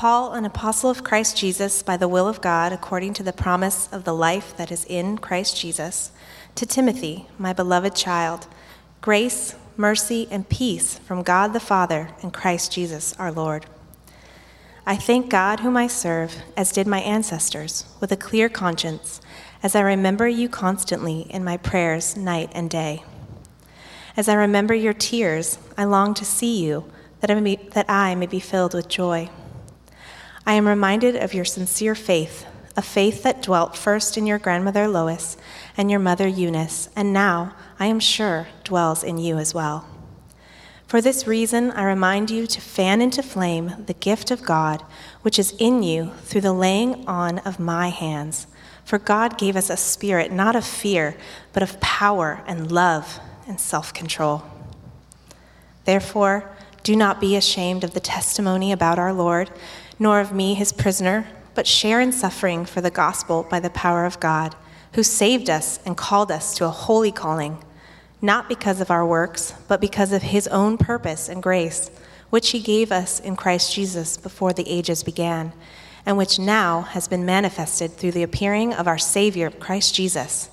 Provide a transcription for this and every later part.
Paul, an apostle of Christ Jesus, by the will of God, according to the promise of the life that is in Christ Jesus, to Timothy, my beloved child, grace, mercy, and peace from God the Father and Christ Jesus our Lord. I thank God, whom I serve, as did my ancestors, with a clear conscience, as I remember you constantly in my prayers night and day. As I remember your tears, I long to see you, that I may, that I may be filled with joy. I am reminded of your sincere faith, a faith that dwelt first in your grandmother Lois and your mother Eunice, and now, I am sure, dwells in you as well. For this reason, I remind you to fan into flame the gift of God, which is in you through the laying on of my hands. For God gave us a spirit not of fear, but of power and love and self control. Therefore, do not be ashamed of the testimony about our Lord, nor of me, his prisoner, but share in suffering for the gospel by the power of God, who saved us and called us to a holy calling not because of our works, but because of his own purpose and grace, which he gave us in Christ Jesus before the ages began, and which now has been manifested through the appearing of our Savior, Christ Jesus,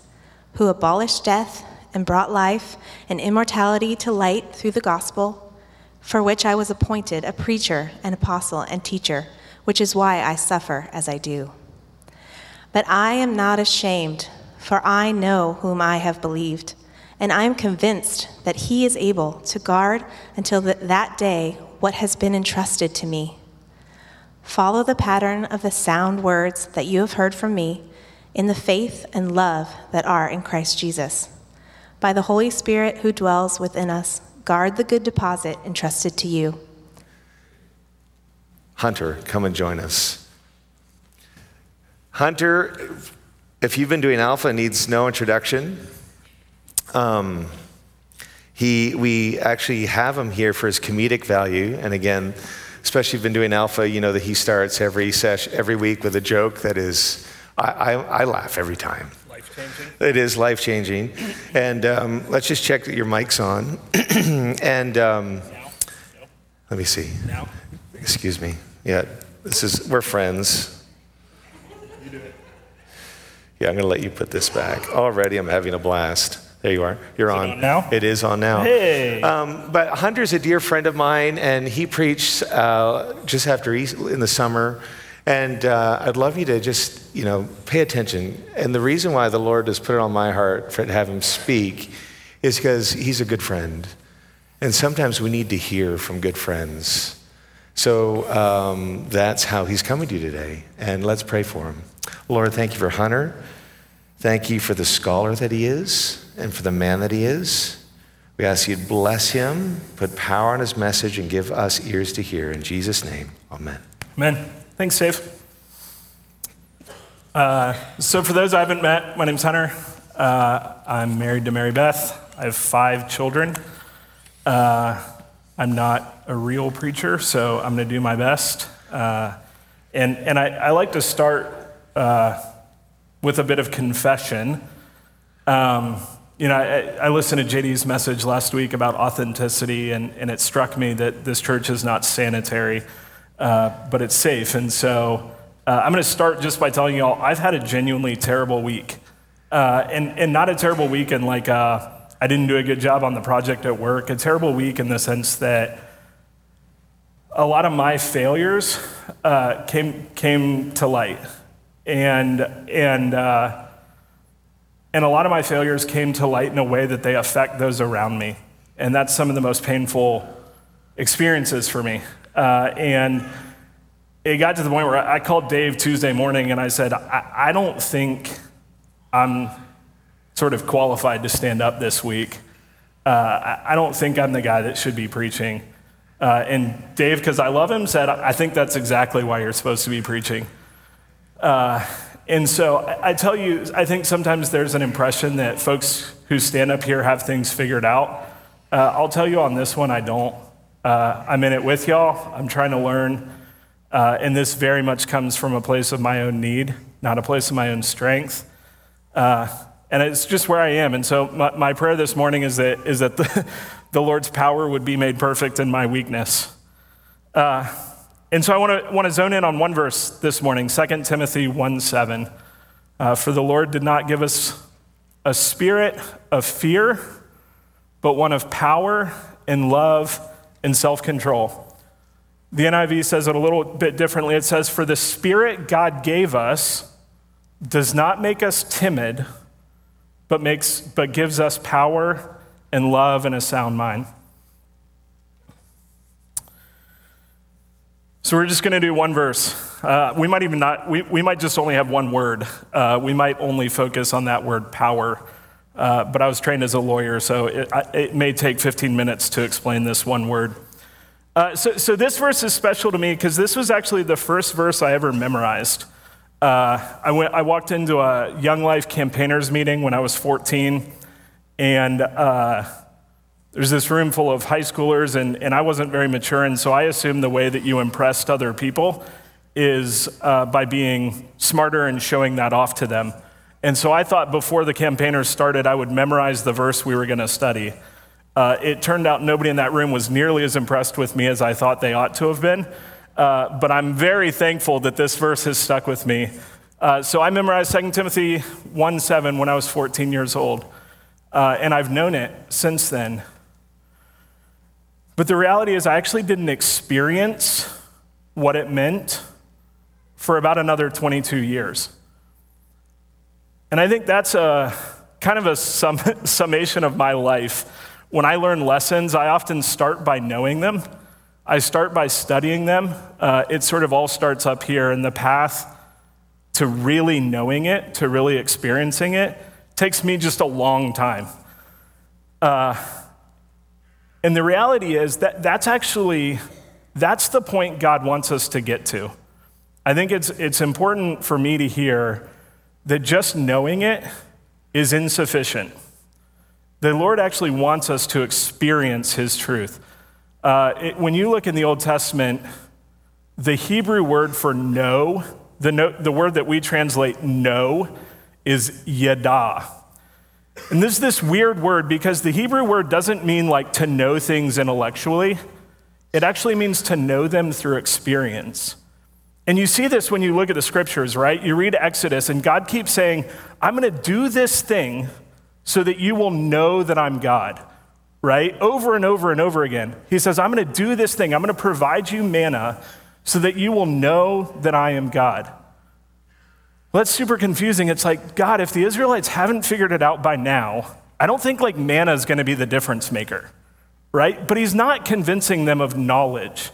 who abolished death and brought life and immortality to light through the gospel, for which I was appointed a preacher, an apostle, and teacher, which is why I suffer as I do. But I am not ashamed, for I know whom I have believed and I am convinced that He is able to guard until that day what has been entrusted to me. Follow the pattern of the sound words that you have heard from me in the faith and love that are in Christ Jesus. By the Holy Spirit who dwells within us, guard the good deposit entrusted to you. Hunter, come and join us. Hunter, if you've been doing Alpha, needs no introduction. Um, he, we actually have him here for his comedic value. And again, especially if you've been doing Alpha, you know that he starts every, sesh, every week with a joke that is, I, I, I laugh every time. Life changing. It is life changing. And um, let's just check that your mic's on. and um, let me see. Now? Excuse me. Yeah, this is, we're friends. You do. Yeah, I'm going to let you put this back. Already, I'm having a blast. There you are. You're on. on now? It is on now. Hey. Um, but Hunter's a dear friend of mine, and he preached uh, just after East, in the summer. And uh, I'd love you to just, you know, pay attention. And the reason why the Lord has put it on my heart for, to have him speak is because he's a good friend. And sometimes we need to hear from good friends. So um, that's how he's coming to you today. And let's pray for him. Lord, thank you for Hunter. Thank you for the scholar that he is and for the man that he is. We ask you to bless him, put power on his message, and give us ears to hear. In Jesus' name, amen. Amen. Thanks, Dave. Uh, so, for those I haven't met, my name's Hunter. Uh, I'm married to Mary Beth. I have five children. Uh, I'm not a real preacher, so I'm going to do my best. Uh, and and I, I, like to start uh, with a bit of confession. Um, you know, I, I, listened to JD's message last week about authenticity, and, and it struck me that this church is not sanitary, uh, but it's safe. And so uh, I'm going to start just by telling you all I've had a genuinely terrible week. Uh, and, and not a terrible week in like, uh, I didn't do a good job on the project at work, a terrible week in the sense that a lot of my failures uh, came, came to light. And, and, uh, and a lot of my failures came to light in a way that they affect those around me. And that's some of the most painful experiences for me. Uh, and it got to the point where I called Dave Tuesday morning and I said, I, I don't think I'm sort of qualified to stand up this week. Uh, I, don't think I'm the guy that should be preaching. Uh, and Dave, because I love him, said, I think that's exactly why you're supposed to be preaching. Uh, and so I tell you, I think sometimes there's an impression that folks who stand up here have things figured out. Uh, I'll tell you on this one, I don't. Uh, I'm in it with y'all. I'm trying to learn. Uh, and this very much comes from a place of my own need, not a place of my own strength. Uh, and it's just where I am. And so my, my prayer this morning is that, is that the, the Lord's power would be made perfect in my weakness. Uh, and so I want to, want to zone in on one verse this morning 2 Timothy 1 7. Uh, For the Lord did not give us a spirit of fear, but one of power and love and self control. The NIV says it a little bit differently. It says, For the spirit God gave us does not make us timid, but, makes, but gives us power and love and a sound mind. So we're just going to do one verse. Uh, we might even not, we, we might just only have one word. Uh, we might only focus on that word power. Uh, but I was trained as a lawyer, so it, it, may take 15 minutes to explain this one word. Uh, so, so this verse is special to me because this was actually the first verse I ever memorized. Uh, I, went, I walked into a Young Life campaigners meeting when I was 14, and uh, there's this room full of high schoolers, and, and I wasn't very mature, and so I assumed the way that you impressed other people is uh, by being smarter and showing that off to them. And so I thought before the campaigners started, I would memorize the verse we were going to study. Uh, it turned out nobody in that room was nearly as impressed with me as I thought they ought to have been. Uh, but I'm very thankful that this verse has stuck with me. Uh, so I memorized 2 Timothy 1 7 when I was 14 years old, uh, and I've known it since then. But the reality is, I actually didn't experience what it meant for about another 22 years. And I think that's a kind of a sum, summation of my life. When I learn lessons, I often start by knowing them. I start by studying them. Uh, it sort of all starts up here, and the path to really knowing it, to really experiencing it, takes me just a long time. Uh, and the reality is that that's actually that's the point God wants us to get to. I think it's, it's important for me to hear that just knowing it is insufficient. The Lord actually wants us to experience His truth. Uh, it, when you look in the Old Testament, the Hebrew word for know, the, no, the word that we translate know, is yada. And this is this weird word because the Hebrew word doesn't mean like to know things intellectually, it actually means to know them through experience. And you see this when you look at the scriptures, right? You read Exodus, and God keeps saying, I'm going to do this thing so that you will know that I'm God right? Over and over and over again. He says, I'm going to do this thing. I'm going to provide you manna so that you will know that I am God. Well, that's super confusing. It's like, God, if the Israelites haven't figured it out by now, I don't think like manna is going to be the difference maker, right? But he's not convincing them of knowledge.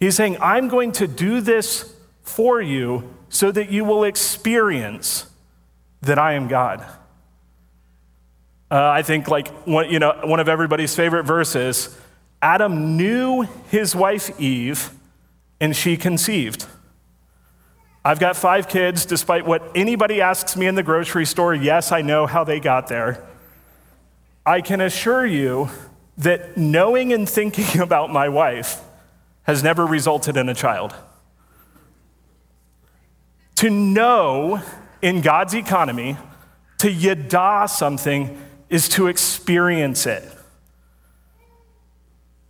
He's saying, I'm going to do this for you so that you will experience that I am God. Uh, I think like one, you know, one of everybody's favorite verses Adam knew his wife Eve, and she conceived. I've got five kids, despite what anybody asks me in the grocery store. Yes, I know how they got there. I can assure you that knowing and thinking about my wife has never resulted in a child. To know in God's economy, to yada something, is to experience it.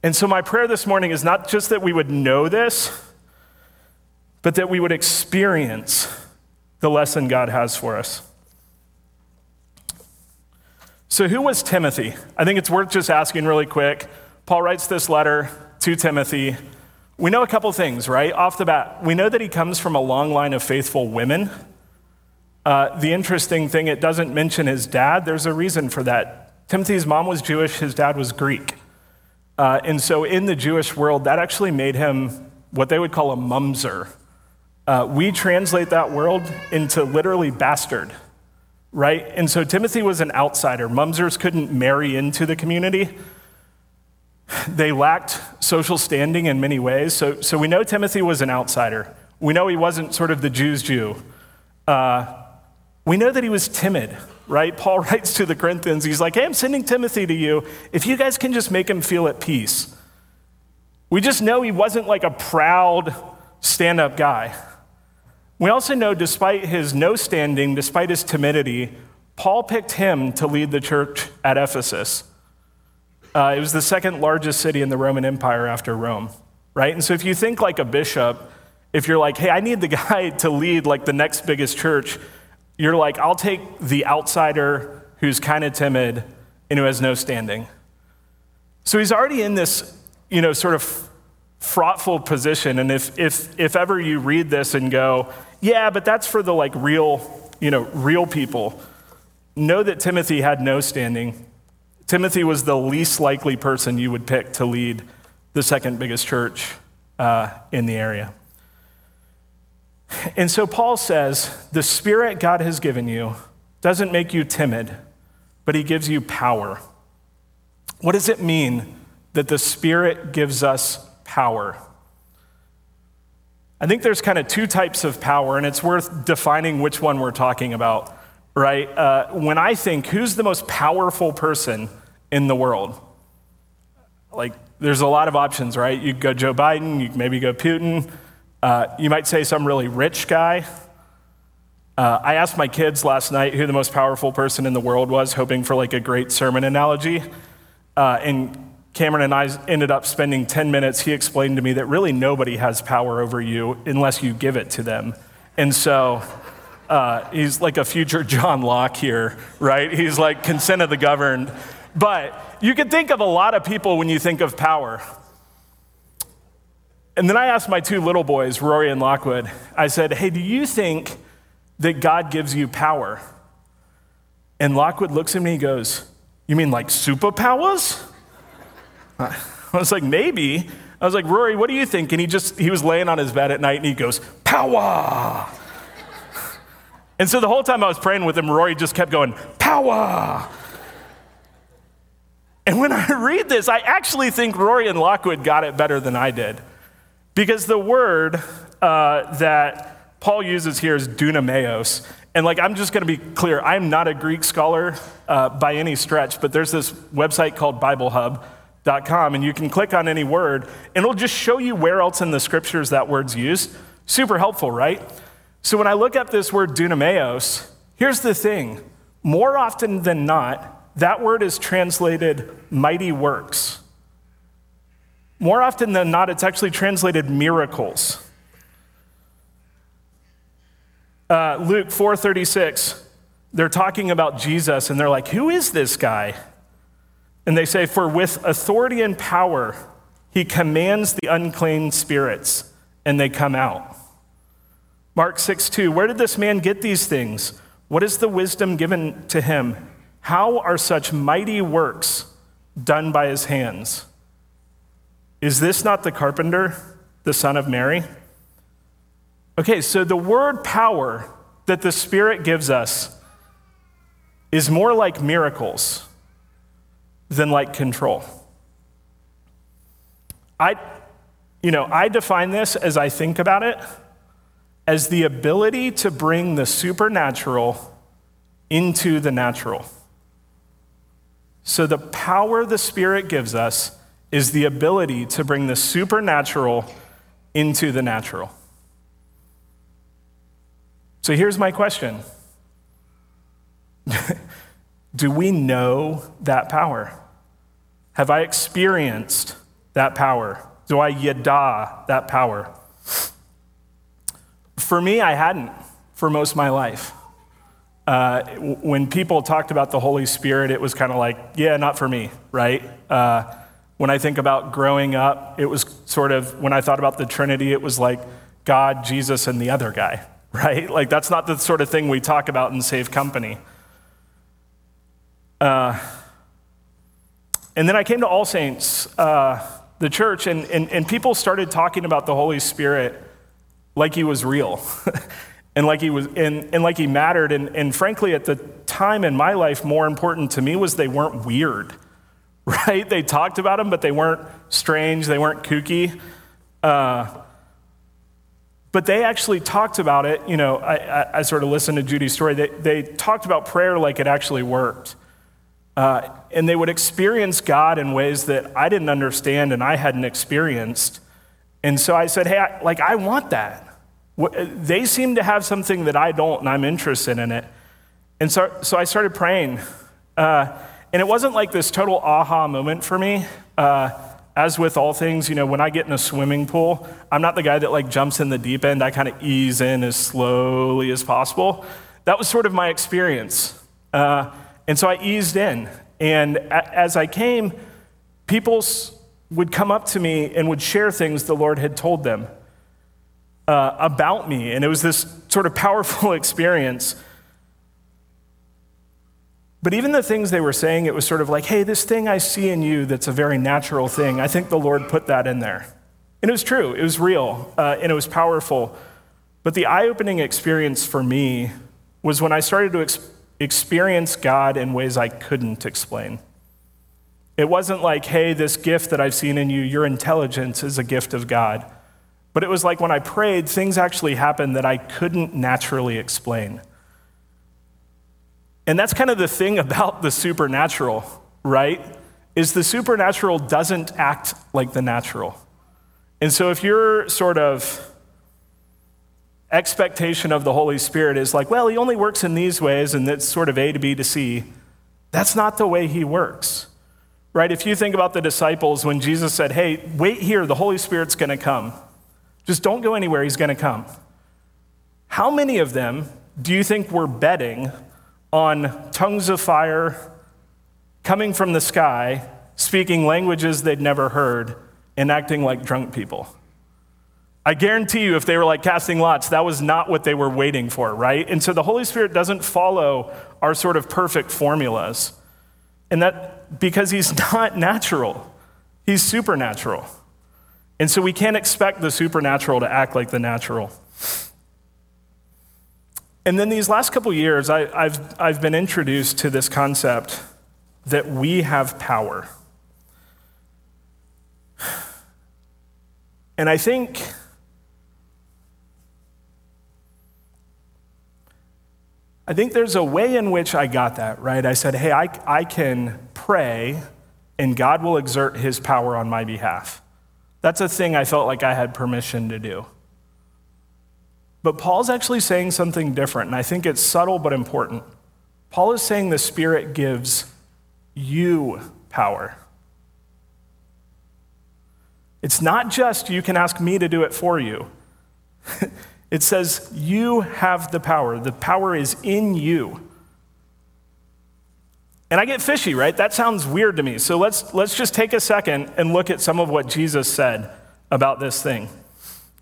And so, my prayer this morning is not just that we would know this, but that we would experience the lesson God has for us. So, who was Timothy? I think it's worth just asking really quick. Paul writes this letter to Timothy. We know a couple things, right? Off the bat, we know that he comes from a long line of faithful women. Uh, the interesting thing, it doesn't mention his dad. There's a reason for that. Timothy's mom was Jewish, his dad was Greek. Uh, and so in the Jewish world, that actually made him what they would call a mumser. Uh, we translate that word into literally bastard, right? And so Timothy was an outsider. Mumsers couldn't marry into the community. They lacked social standing in many ways. So, so we know Timothy was an outsider. We know he wasn't sort of the Jews' Jew. Uh, we know that he was timid, right? Paul writes to the Corinthians, he's like, hey, I'm sending Timothy to you. If you guys can just make him feel at peace. We just know he wasn't like a proud stand up guy. We also know, despite his no standing, despite his timidity, Paul picked him to lead the church at Ephesus. Uh, it was the second largest city in the Roman Empire after Rome. right? And so if you think like a bishop, if you're like, hey, I need the guy to lead like the next biggest church, you're like, I'll take the outsider who's kind of timid and who has no standing. So he's already in this, you know, sort of fraughtful position. And if, if, if ever you read this and go, yeah, but that's for the like real, you know, real people, know that Timothy had no standing. Timothy was the least likely person you would pick to lead the second biggest church uh, in the area. And so Paul says the spirit God has given you doesn't make you timid, but he gives you power. What does it mean that the spirit gives us power? I think there's kind of two types of power, and it's worth defining which one we're talking about, right? Uh, when I think, who's the most powerful person in the world? Like, there's a lot of options, right? You go Joe Biden, you maybe go Putin, uh, you might say some really rich guy. Uh, I asked my kids last night who the most powerful person in the world was, hoping for like a great sermon analogy. Uh, and Cameron and I ended up spending 10 minutes. He explained to me that really nobody has power over you unless you give it to them. And so uh, he's like a future John Locke here, right? He's like consent of the governed. But you can think of a lot of people when you think of power. And then I asked my two little boys, Rory and Lockwood, I said, Hey, do you think that God gives you power? And Lockwood looks at me and goes, You mean like superpowers? I was like, maybe. I was like, Rory, what do you think? And he just, he was laying on his bed at night and he goes, power. and so the whole time I was praying with him, Rory just kept going, power. And when I read this, I actually think Rory and Lockwood got it better than I did. Because the word uh, that Paul uses here is dunameos. And like, I'm just going to be clear, I'm not a Greek scholar uh, by any stretch, but there's this website called Bible Hub and you can click on any word, and it'll just show you where else in the scriptures that word's used. Super helpful, right? So when I look up this word dunameos, here's the thing more often than not, that word is translated mighty works. More often than not, it's actually translated miracles. Uh, Luke 4:36, they're talking about Jesus, and they're like, "Who is this guy?" And they say, For with authority and power, he commands the unclean spirits, and they come out. Mark 6 2, where did this man get these things? What is the wisdom given to him? How are such mighty works done by his hands? Is this not the carpenter, the son of Mary? Okay, so the word power that the Spirit gives us is more like miracles than like control. I, you know, I define this as I think about it as the ability to bring the supernatural into the natural. So, the power the Spirit gives us is the ability to bring the supernatural into the natural. So, here's my question Do we know that power? Have I experienced that power? Do I yada that power? For me, I hadn't for most of my life. Uh, when people talked about the Holy Spirit, it was kind of like, yeah, not for me, right? Uh, when I think about growing up, it was sort of, when I thought about the Trinity, it was like God, Jesus, and the other guy, right? Like, that's not the sort of thing we talk about in Safe Company. Uh, and then I came to All Saints, uh, the church, and, and, and people started talking about the Holy Spirit like he was real. and like he was and, and like he mattered and, and frankly at the time in my life more important to me was they weren't weird right they talked about him but they weren't strange they weren't kooky uh, but they actually talked about it you know I, I, I, sort of listened to JD's story they, they talked about prayer like it actually worked uh, and they would experience God in ways that I didn't understand and I hadn't experienced. And so I said, hey, I, like, I want that. They seem to have something that I don't, and I'm interested in it. And so, so I started praying. Uh, and it wasn't like this total aha moment for me. Uh, as with all things, you know, when I get in a swimming pool, I'm not the guy that like jumps in the deep end. I kind of ease in as slowly as possible. That was sort of my experience. Uh, and so I eased in. And a- as I came, people would come up to me and would share things the Lord had told them uh, about me. And it was this sort of powerful experience. But even the things they were saying, it was sort of like, hey, this thing I see in you that's a very natural thing, I think the Lord put that in there. And it was true, it was real, uh, and it was powerful. But the eye opening experience for me was when I started to ex- experience God in ways I couldn't explain. It wasn't like, hey, this gift that I've seen in you, your intelligence is a gift of God. But it was like when I prayed, things actually happened that I couldn't naturally explain. And that's kind of the thing about the supernatural, right? Is the supernatural doesn't act like the natural. And so if your sort of expectation of the Holy Spirit is like, well, he only works in these ways and it's sort of A to B to C, that's not the way he works. Right? If you think about the disciples when Jesus said, "Hey, wait here, the Holy Spirit's going to come." Just don't go anywhere, he's going to come. How many of them do you think were betting on tongues of fire coming from the sky, speaking languages they'd never heard, and acting like drunk people. I guarantee you, if they were like casting lots, that was not what they were waiting for, right? And so the Holy Spirit doesn't follow our sort of perfect formulas. And that because he's not natural, he's supernatural. And so we can't expect the supernatural to act like the natural. And then these last couple years, I, have I've been introduced to this concept that we have power. And I think I think there's a way in which I got that, right? I said, hey, I, I can pray and God will exert his power on my behalf. That's a thing I felt like I had permission to do. But Paul's actually saying something different, and I think it's subtle but important. Paul is saying the Spirit gives you power. It's not just you can ask me to do it for you. it says you have the power. The power is in you. And I get fishy, right? That sounds weird to me. So let's, let's just take a second and look at some of what Jesus said about this thing.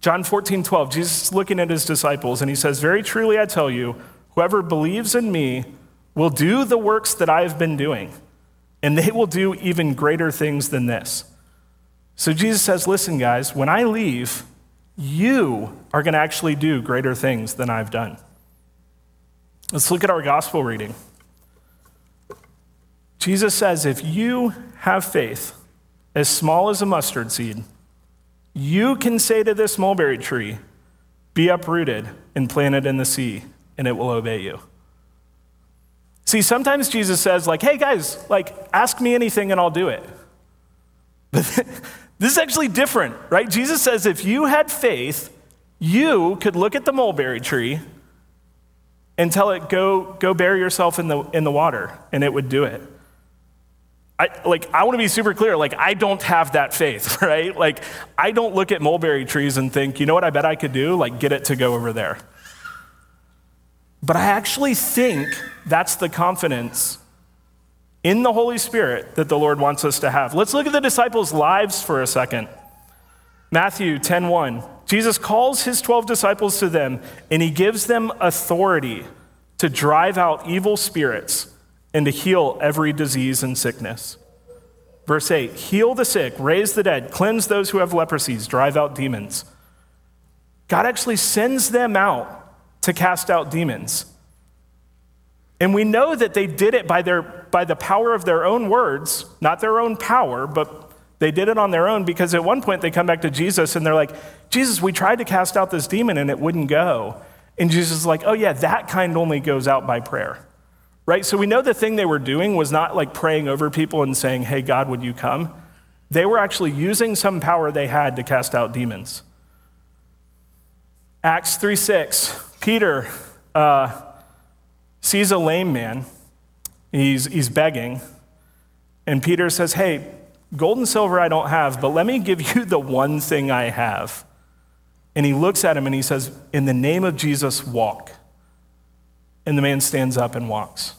John 14, 12, Jesus is looking at his disciples and he says, Very truly I tell you, whoever believes in me will do the works that I have been doing, and they will do even greater things than this. So Jesus says, Listen, guys, when I leave, you are going to actually do greater things than I've done. Let's look at our gospel reading. Jesus says, If you have faith as small as a mustard seed, you can say to this mulberry tree, Be uprooted and planted in the sea, and it will obey you. See, sometimes Jesus says, like, hey guys, like, ask me anything and I'll do it. But this is actually different, right? Jesus says, if you had faith, you could look at the mulberry tree and tell it, go, go bury yourself in the, in the water, and it would do it. I, like, I want to be super clear. Like, I don't have that faith, right? Like, I don't look at mulberry trees and think, you know what I bet I could do? Like, get it to go over there. But I actually think that's the confidence in the Holy Spirit that the Lord wants us to have. Let's look at the disciples' lives for a second. Matthew 10:1. Jesus calls his 12 disciples to them and he gives them authority to drive out evil spirits and to heal every disease and sickness. Verse 8 Heal the sick, raise the dead, cleanse those who have leprosies, drive out demons. God actually sends them out to cast out demons. And we know that they did it by, their, by the power of their own words, not their own power, but they did it on their own because at one point they come back to Jesus and they're like, Jesus, we tried to cast out this demon and it wouldn't go. And Jesus is like, oh, yeah, that kind only goes out by prayer right? So we know the thing they were doing was not like praying over people and saying, hey, God, would you come? They were actually using some power they had to cast out demons. Acts 3 6, Peter uh, sees a lame man. He's, he's begging. And Peter says, Hey, Gold and silver I don't have, but let me give you the one thing I have. And he looks at him and he says, In the name of Jesus, walk. And the man stands up and walks.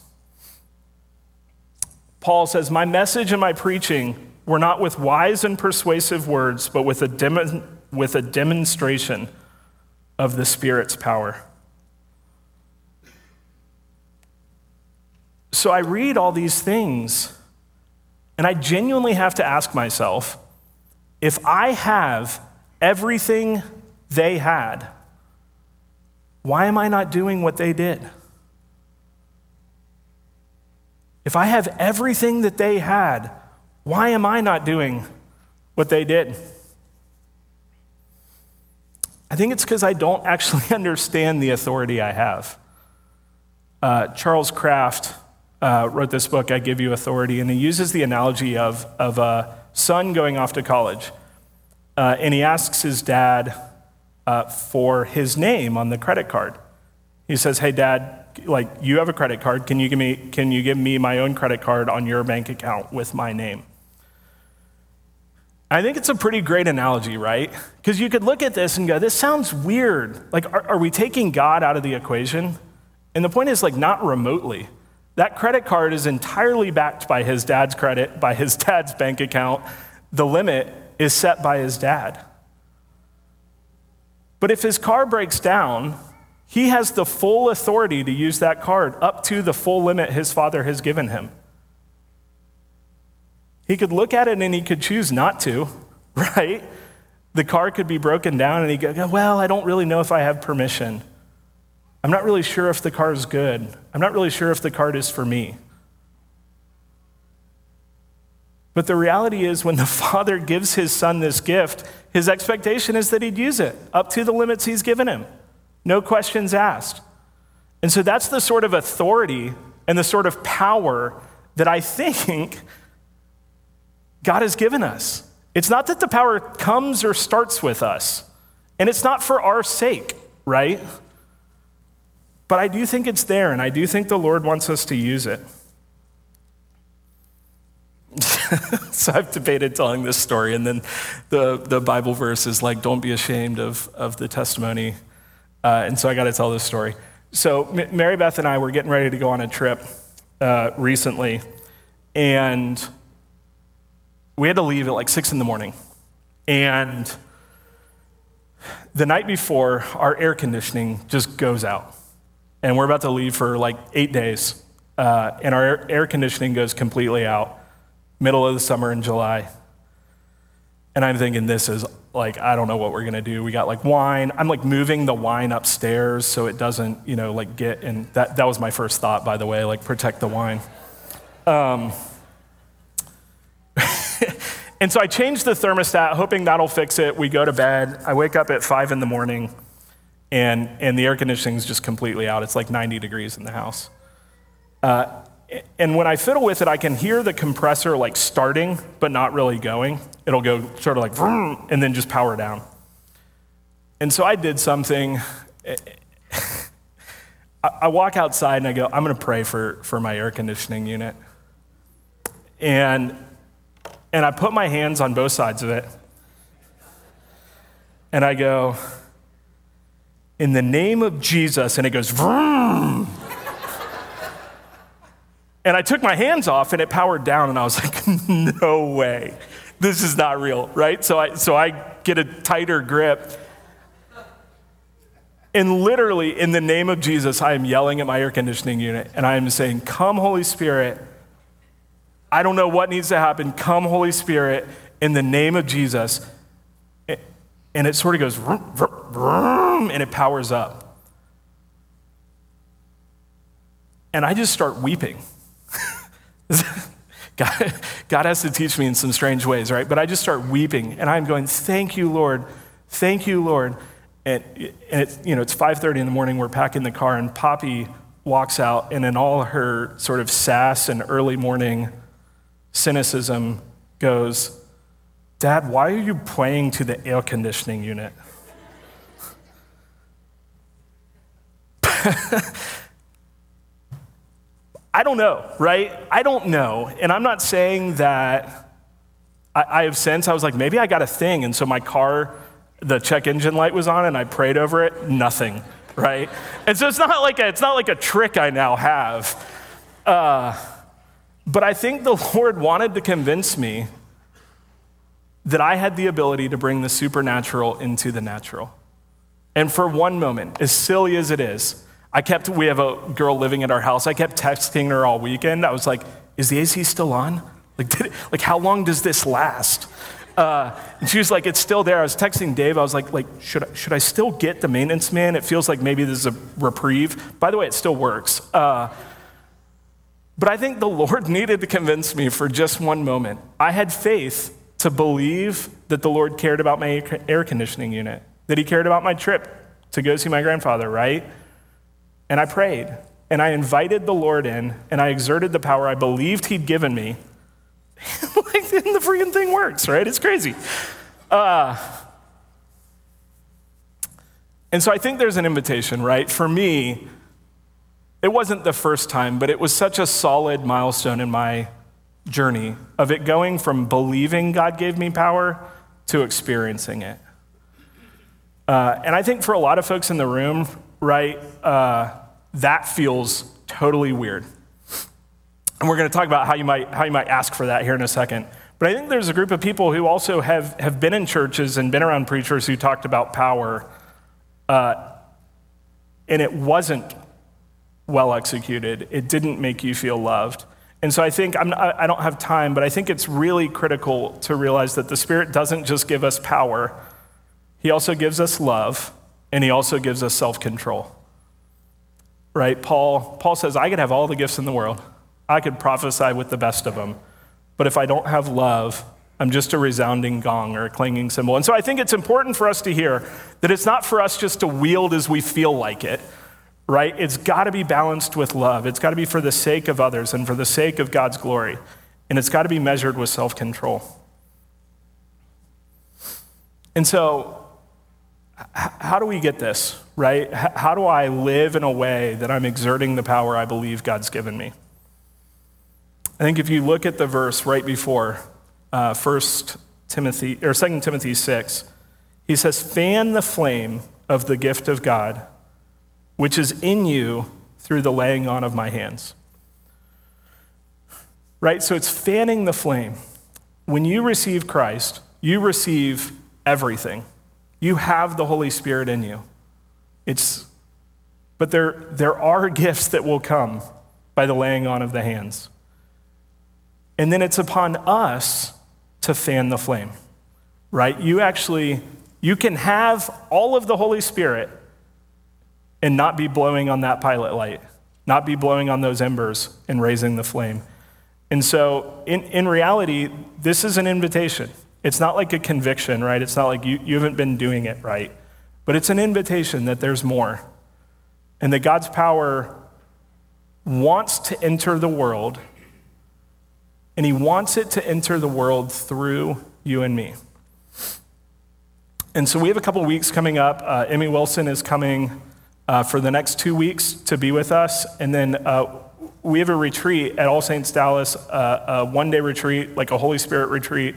Paul says, My message and my preaching were not with wise and persuasive words, but with a, dem- with a demonstration of the Spirit's power. So I read all these things, and I genuinely have to ask myself if I have everything they had, why am I not doing what they did? If I have everything that they had, why am I not doing what they did? I think it's because I don't actually understand the authority I have. Uh, Charles Kraft uh, wrote this book, I Give You Authority, and he uses the analogy of, of a son going off to college. Uh, and he asks his dad uh, for his name on the credit card. He says, Hey, dad, like you have a credit card. Can you give me, can you give me my own credit card on your bank account with my name? I think it's a pretty great analogy, right? Because you could look at this and go, this sounds weird. Like, are, are, we taking God out of the equation? And the point is, like, not remotely. That credit card is entirely backed by his dad's credit, by his dad's bank account. The limit is set by his dad. But if his car breaks down, he has the full authority to use that card up to the full limit his father has given him. He could look at it and he could choose not to, right? The car could be broken down and he go, Well, I don't really know if I have permission. I'm not really sure if the car is good. I'm not really sure if the card is for me. But the reality is, when the father gives his son this gift, his expectation is that he'd use it up to the limits he's given him. No questions asked. And so that's the sort of authority and the sort of power that I think God has given us. It's not that the power comes or starts with us, and it's not for our sake, right? But I do think it's there, and I do think the Lord wants us to use it. so I've debated telling this story, and then the, the Bible verse is like, don't be ashamed of, of the testimony. Uh, and so I got to tell this story. So M- Mary Beth and I were getting ready to go on a trip uh, recently, and we had to leave at like six in the morning. And the night before, our air conditioning just goes out. And we're about to leave for like eight days. Uh, and our air conditioning goes completely out, middle of the summer in July. And I'm thinking, this is like, I don't know what we're gonna do. We got like wine. I'm like moving the wine upstairs so it doesn't, you know, like get in. That, that was my first thought, by the way, like protect the wine. Um, and so I changed the thermostat, hoping that'll fix it. We go to bed. I wake up at five in the morning, and, and the air conditioning is just completely out. It's like 90 degrees in the house. Uh, and when I fiddle with it, I can hear the compressor like starting, but not really going. It'll go sort of like, vroom, and then just power down. And so I did something. I walk outside and I go, I'm going to pray for, for my air conditioning unit. And and I put my hands on both sides of it. And I go, in the name of Jesus, and it goes, vroom. And I took my hands off and it powered down, and I was like, no way. This is not real, right? So I, so I get a tighter grip. And literally, in the name of Jesus, I am yelling at my air conditioning unit and I am saying, Come, Holy Spirit, I don't know what needs to happen. Come, Holy Spirit, in the name of Jesus. And it sort of goes, vroom, vroom, and it powers up. And I just start weeping. God, God has to teach me in some strange ways, right? But I just start weeping, and I'm going, "Thank you, Lord. Thank you, Lord." And, and it's, you know, it's 5:30 in the morning. We're packing the car, and Poppy walks out, and in all her sort of sass and early morning cynicism goes, Dad, why are you praying to the air conditioning unit? I don't know, right? I don't know. And I'm not saying that I, I have since, I was like, maybe I got a thing. And so my car, the check engine light was on and I prayed over it, nothing, right? And so it's not like a, it's not like a trick I now have. Uh, but I think the Lord wanted to convince me that I had the ability to bring the supernatural into the natural. And for one moment, as silly as it is, I kept, we have a girl living at our house. I kept texting her all weekend. I was like, is the AC still on? Like, did like how long does this last? Uh, and she was like, it's still there. I was texting Dave. I was like, like should, I, should I still get the maintenance man? It feels like maybe this is a reprieve. By the way, it still works. Uh, but I think the Lord needed to convince me for just one moment. I had faith to believe that the Lord cared about my air conditioning unit, that He cared about my trip to go see my grandfather, right? And I prayed, and I invited the Lord in, and I exerted the power I believed He'd given me. like, and the freaking thing works, right? It's crazy. Uh, and so I think there's an invitation, right? For me, it wasn't the first time, but it was such a solid milestone in my journey of it going from believing God gave me power to experiencing it. Uh, and I think for a lot of folks in the room, right, uh, that feels totally weird. And we're going to talk about how you, might, how you might ask for that here in a second. But I think there's a group of people who also have, have been in churches and been around preachers who talked about power, uh, and it wasn't well executed. It didn't make you feel loved. And so I think, I'm, I don't have time, but I think it's really critical to realize that the Spirit doesn't just give us power, He also gives us love, and He also gives us self control. Right? Paul, Paul says, I could have all the gifts in the world, I could prophesy with the best of them, but if I don't have love, I'm just a resounding gong or a clanging cymbal. And so I think it's important for us to hear that it's not for us just to wield as we feel like it right? It's got to be balanced with love. It's got to be for the sake of others and for the sake of God's glory. And it's got to be measured with self control. And so, how do we get this, right? How do I live in a way that I'm exerting the power I believe God's given me? I think if you look at the verse right before uh, 1 Timothy or 2 Timothy 6, he says, Fan the flame of the gift of God which is in you through the laying on of my hands. Right? So it's fanning the flame. When you receive Christ, you receive everything. You have the Holy Spirit in you. It's, but there, there are gifts that will come by the laying on of the hands. And then it's upon us to fan the flame, right? You actually, you can have all of the Holy Spirit and not be blowing on that pilot light, not be blowing on those embers and raising the flame. And so, in, in reality, this is an invitation. It's not like a conviction, right? It's not like you, you haven't been doing it right. But it's an invitation that there's more. And that God's power wants to enter the world, and He wants it to enter the world through you and me. And so we have a couple weeks coming up. Uh, Emmy Wilson is coming uh, for the next two weeks to be with us. And then uh, we have a retreat at All Saints Dallas, uh, a one day retreat, like a Holy Spirit retreat,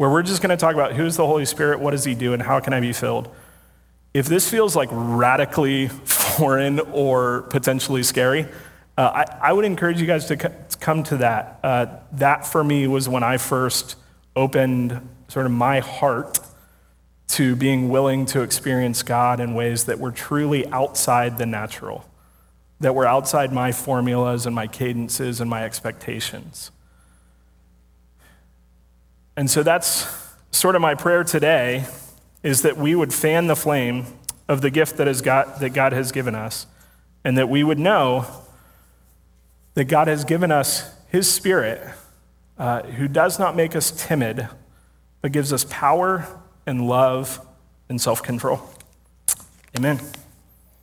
where we're just going to talk about who's the Holy Spirit, what does he do, and how can I be filled. If this feels like radically foreign or potentially scary, uh, I, I, would encourage you guys to, to come to that. Uh, that for me was when I first opened sort of my heart to being willing to experience God in ways that were truly outside the natural, that were outside my formulas and my cadences and my expectations. And so that's sort of my prayer today is that we would fan the flame of the gift that, is God, that God has given us, and that we would know that God has given us His Spirit, uh, who does not make us timid, but gives us power and love and self control. Amen.